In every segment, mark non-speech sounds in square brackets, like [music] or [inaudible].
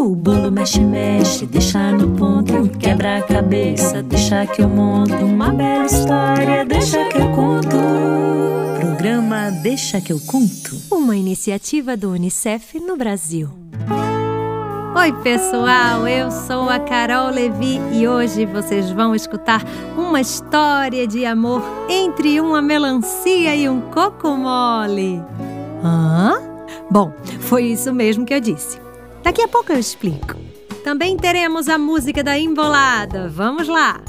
O bolo mexe, mexe, deixa no ponto. Quebra a cabeça, deixa que eu monto. Uma bela história, deixa que eu conto. Programa Deixa que eu conto. Uma iniciativa do Unicef no Brasil. Oi, pessoal, eu sou a Carol Levi e hoje vocês vão escutar uma história de amor entre uma melancia e um coco mole. Hã? Bom, foi isso mesmo que eu disse. Daqui a pouco eu explico. Também teremos a música da embolada. Vamos lá!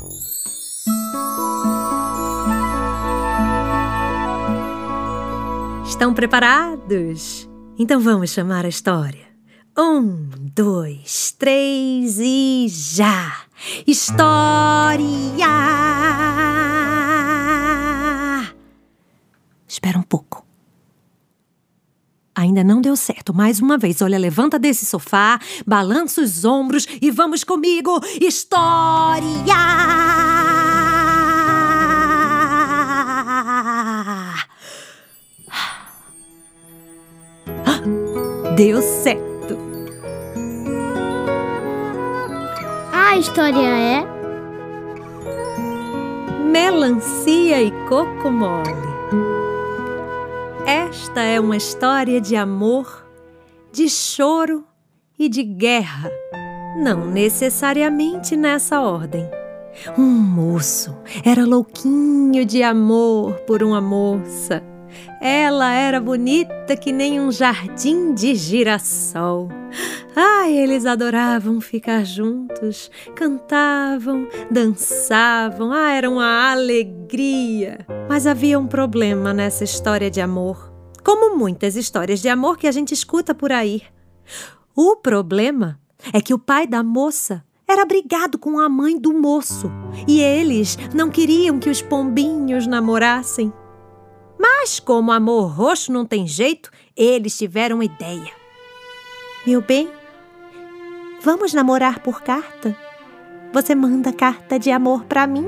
Estão preparados? Então vamos chamar a história. Um, dois, três e já! História! Espera um pouco. Ainda não deu certo. Mais uma vez, olha, levanta desse sofá, balança os ombros e vamos comigo. História! Deu certo. A história é Melancia e coco mole. Esta é uma história de amor, de choro e de guerra. Não necessariamente nessa ordem. Um moço era louquinho de amor por uma moça. Ela era bonita que nem um jardim de girassol. Ah, eles adoravam ficar juntos, cantavam, dançavam. Ah, era uma alegria. Mas havia um problema nessa história de amor, como muitas histórias de amor que a gente escuta por aí. O problema é que o pai da moça era brigado com a mãe do moço e eles não queriam que os pombinhos namorassem. Mas, como amor roxo não tem jeito, eles tiveram uma ideia. Meu bem, vamos namorar por carta? Você manda carta de amor para mim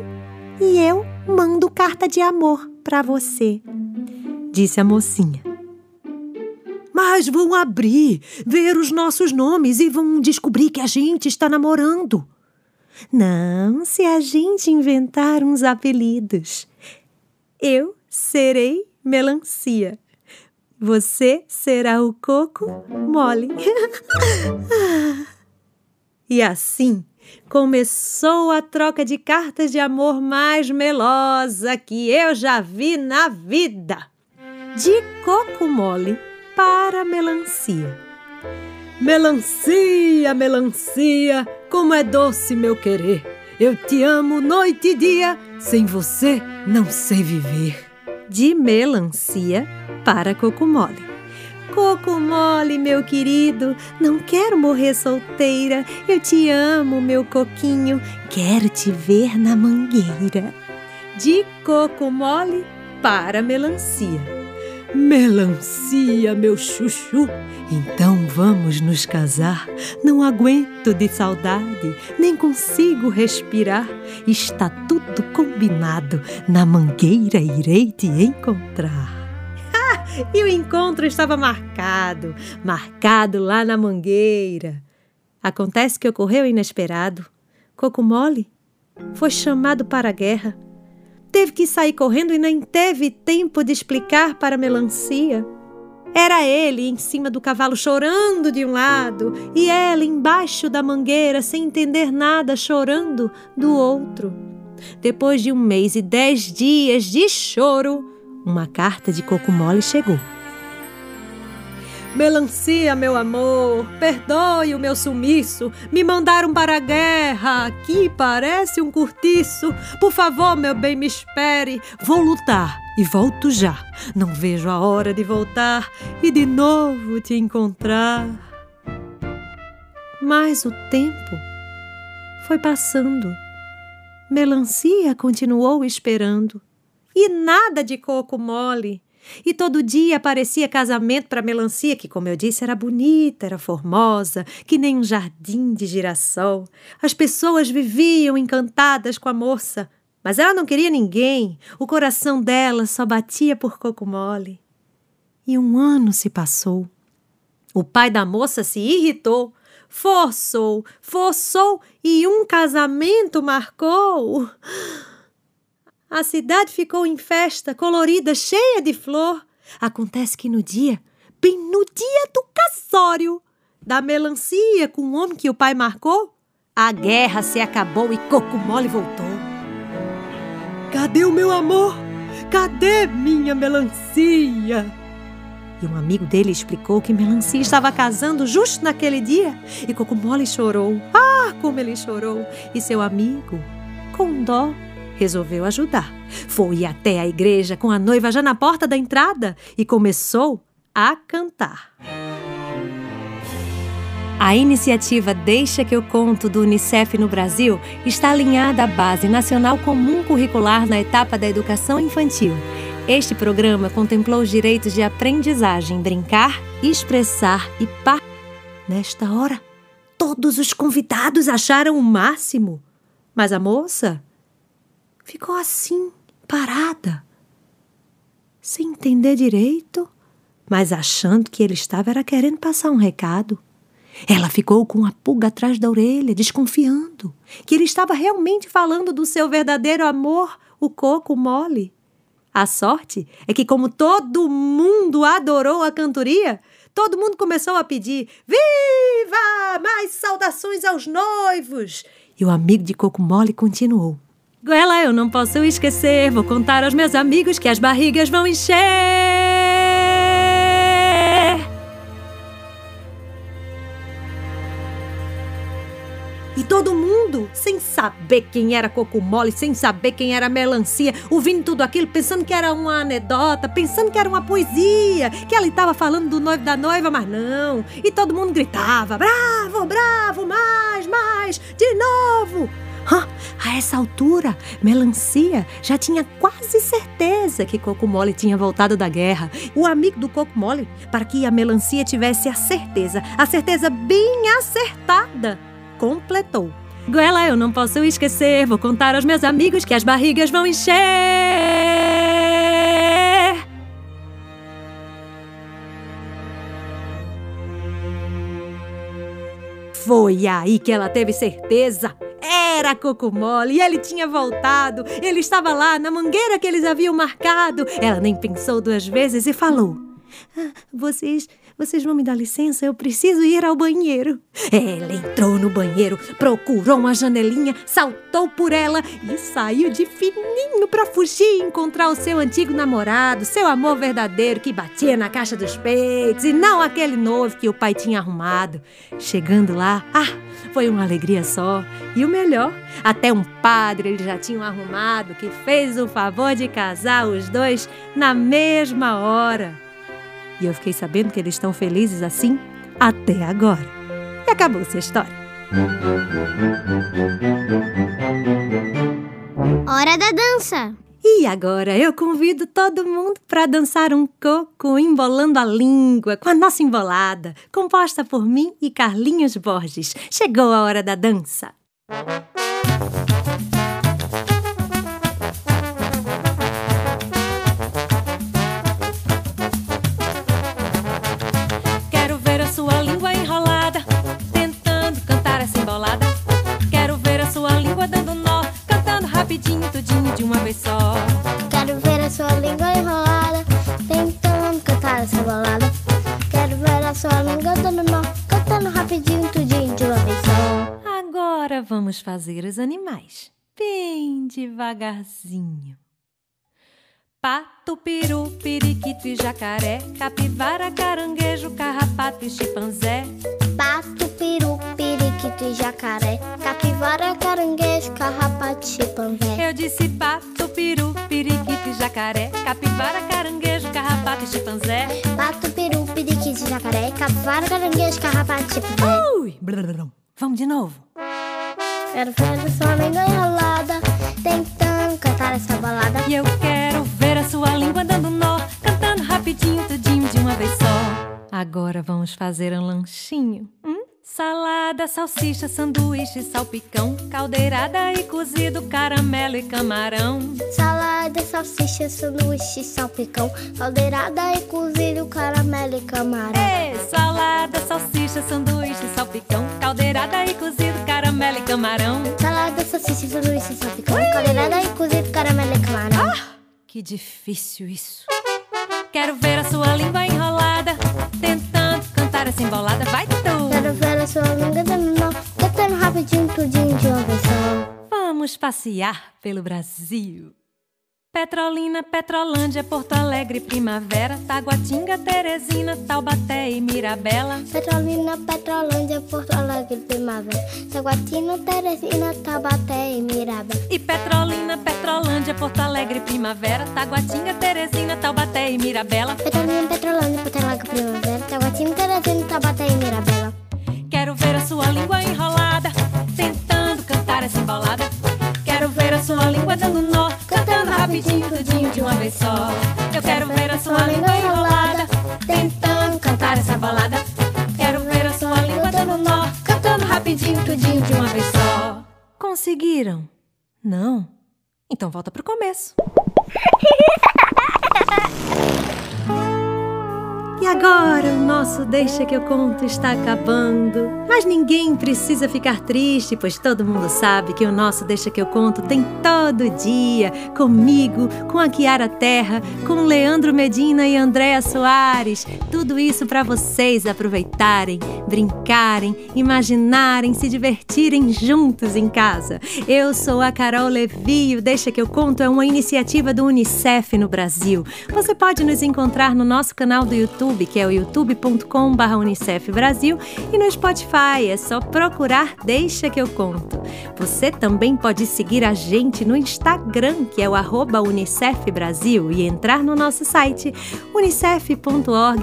e eu mando carta de amor para você, disse a mocinha. Mas vão abrir, ver os nossos nomes e vão descobrir que a gente está namorando. Não, se a gente inventar uns apelidos. Eu serei melancia. Você será o coco mole. [laughs] e assim começou a troca de cartas de amor mais melosa que eu já vi na vida. De coco mole para melancia. Melancia, melancia, como é doce meu querer. Eu te amo noite e dia, sem você não sei viver de melancia para coco mole. Coco mole, meu querido, não quero morrer solteira. Eu te amo, meu coquinho, quero te ver na mangueira. De coco mole para melancia. Melancia, meu chuchu, então vamos nos casar. Não aguento de saudade, nem consigo respirar. Está tudo combinado, na mangueira irei te encontrar. [laughs] e o encontro estava marcado, marcado lá na mangueira. Acontece que ocorreu inesperado. Coco Mole foi chamado para a guerra teve que sair correndo e nem teve tempo de explicar para a melancia. Era ele em cima do cavalo chorando de um lado e ela embaixo da mangueira sem entender nada chorando do outro. Depois de um mês e dez dias de choro, uma carta de coco mole chegou. Melancia, meu amor, perdoe o meu sumiço. Me mandaram para a guerra. Aqui parece um curtiço. Por favor, meu bem, me espere. Vou lutar e volto já. Não vejo a hora de voltar e de novo te encontrar. Mas o tempo foi passando. Melancia continuou esperando. E nada de coco mole. E todo dia parecia casamento para melancia, que, como eu disse, era bonita, era formosa, que nem um jardim de girassol. As pessoas viviam encantadas com a moça, mas ela não queria ninguém. O coração dela só batia por coco mole. E um ano se passou. O pai da moça se irritou, forçou, forçou e um casamento marcou. A cidade ficou em festa, colorida, cheia de flor. Acontece que no dia, bem no dia do casório, da melancia com o homem que o pai marcou, a guerra se acabou e Coco Mole voltou. Cadê o meu amor? Cadê minha melancia? E um amigo dele explicou que Melancia estava casando justo naquele dia. E Coco Mole chorou. Ah, como ele chorou! E seu amigo, com dó, resolveu ajudar. Foi até a igreja com a noiva já na porta da entrada e começou a cantar. A iniciativa Deixa que eu conto do Unicef no Brasil está alinhada à Base Nacional Comum Curricular na etapa da educação infantil. Este programa contemplou os direitos de aprendizagem, brincar, expressar e par. Nesta hora, todos os convidados acharam o máximo. Mas a moça ficou assim, parada, sem entender direito, mas achando que ele estava era querendo passar um recado. Ela ficou com a pulga atrás da orelha, desconfiando que ele estava realmente falando do seu verdadeiro amor, o coco mole. A sorte é que, como todo mundo adorou a cantoria, todo mundo começou a pedir: Viva! Mais saudações aos noivos! E o amigo de coco mole continuou: Goela, eu não posso esquecer, vou contar aos meus amigos que as barrigas vão encher. E todo mundo, sem saber quem era coco mole, sem saber quem era melancia, ouvindo tudo aquilo, pensando que era uma anedota, pensando que era uma poesia, que ela estava falando do noivo da noiva, mas não. E todo mundo gritava: bravo, bravo, mais, mais, de novo. A essa altura, Melancia já tinha quase certeza que Coco Mole tinha voltado da guerra. O amigo do Coco Mole, para que a Melancia tivesse a certeza, a certeza bem acertada completou. Goela, eu não posso esquecer, vou contar aos meus amigos que as barrigas vão encher. Foi aí que ela teve certeza. Era Coco Mole e ele tinha voltado. Ele estava lá na mangueira que eles haviam marcado. Ela nem pensou duas vezes e falou: ah, Vocês vocês vão me dar licença? Eu preciso ir ao banheiro. Ela entrou no banheiro, procurou uma janelinha, saltou por ela e saiu de fininho para fugir e encontrar o seu antigo namorado, seu amor verdadeiro que batia na caixa dos peitos e não aquele novo que o pai tinha arrumado. Chegando lá, ah, foi uma alegria só. E o melhor, até um padre eles já tinham arrumado que fez o favor de casar os dois na mesma hora. E eu fiquei sabendo que eles estão felizes assim até agora. E acabou-se a história. Hora da dança! E agora eu convido todo mundo para dançar um coco embolando a língua com a nossa embolada, composta por mim e Carlinhos Borges. Chegou a hora da dança! Vamos fazer os animais, bem devagarzinho. Pato, peru, periquito e jacaré, capivara, caranguejo, carrapato e chimpanzé. Pato, peru, periquito e jacaré, capivara, caranguejo, carrapato e chimpanzé. Eu disse pato, peru, periquito jacaré, capivara, caranguejo, carrapato e chimpanzé. Pato, peru, periquito jacaré, capivara, caranguejo, carrapato e chimpanzé. Ui! Vamos de novo. Quero ver a sua língua enrolada, tentando cantar essa balada. E eu quero ver a sua língua dando nó, cantando rapidinho, tudinho de uma vez só. Agora vamos fazer um lanchinho. Hum? Salada, salsicha, sanduíche, salpicão, caldeirada e cozido, caramelo e camarão. Salada, salsicha, sanduíche, salpicão, caldeirada e cozido, caramelo e camarão. Ei, salada salsicha, sanduíche, salpicão, caldeirada e cozido, caramelo e camarão. Salada, salsicha, sanduíche, salpicão, caldeirada e cozido, caramelo e camarão. Ah, que difícil isso. Quero ver a sua língua enrolada, tentando cantar essa embolada. Vai tu! Sua língua dando nó, cantando rapidinho, tudinho de uma vez só. Vamos passear pelo Brasil. Petrolina, Petrolândia, Porto Alegre, Primavera, Taguatinga, Teresina, Taubaté e Mirabela. Petrolina, Petrolândia, Porto Alegre, Primavera, Taguatinga, Teresina, Taubaté e Mirabela. E Petrolina, Petrolândia, Porto Alegre, Primavera, Taguatinga, Teresina, Taubaté e Mirabela. Petrolina, Petrolândia, Porto Alegre, Primavera, Taguatinga, Teresina, Taubaté e Mirabela. Sua língua enrolada, tentando cantar essa embolada. Quero ver a sua língua dando nó, cantando rapidinho, tudinho de uma vez só. Eu quero ver a sua língua enrolada, tentando cantar essa balada. Quero ver a sua língua dando nó, cantando rapidinho, tudinho de uma vez só. Conseguiram? Não? Então volta pro começo. [laughs] E agora o nosso Deixa que eu conto está acabando. Mas ninguém precisa ficar triste, pois todo mundo sabe que o nosso Deixa que eu conto tem todo dia comigo, com a Kiara Terra, com Leandro Medina e Andréa Soares. Tudo isso para vocês aproveitarem, brincarem, imaginarem, se divertirem juntos em casa. Eu sou a Carol Levi e o Deixa que eu conto é uma iniciativa do UNICEF no Brasil. Você pode nos encontrar no nosso canal do YouTube YouTube, que é o youtube.com.br Unicef Brasil, e no Spotify é só procurar Deixa que eu conto. Você também pode seguir a gente no Instagram, que é o arroba Unicef Brasil, e entrar no nosso site unicef.org.br.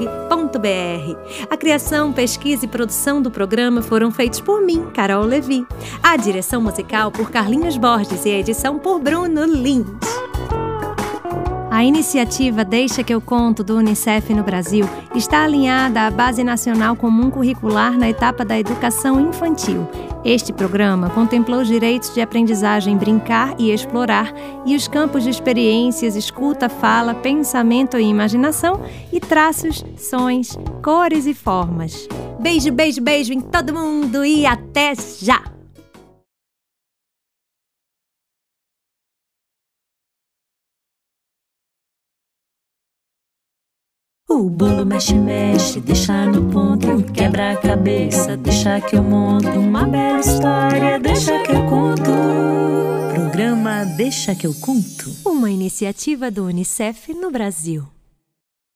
A criação, pesquisa e produção do programa foram feitos por mim, Carol Levi. A direção musical por Carlinhos Borges e a edição por Bruno Lins. A iniciativa Deixa que eu conto do Unicef no Brasil está alinhada à Base Nacional Comum Curricular na etapa da educação infantil. Este programa contemplou os direitos de aprendizagem brincar e explorar e os campos de experiências, escuta, fala, pensamento e imaginação e traços, sons, cores e formas. Beijo, beijo, beijo em todo mundo e até já! O bolo mexe, mexe, deixa no ponto, quebra a cabeça, deixa que eu monto uma bela história, deixa que eu conto. Programa Deixa que eu conto. Uma iniciativa do Unicef no Brasil.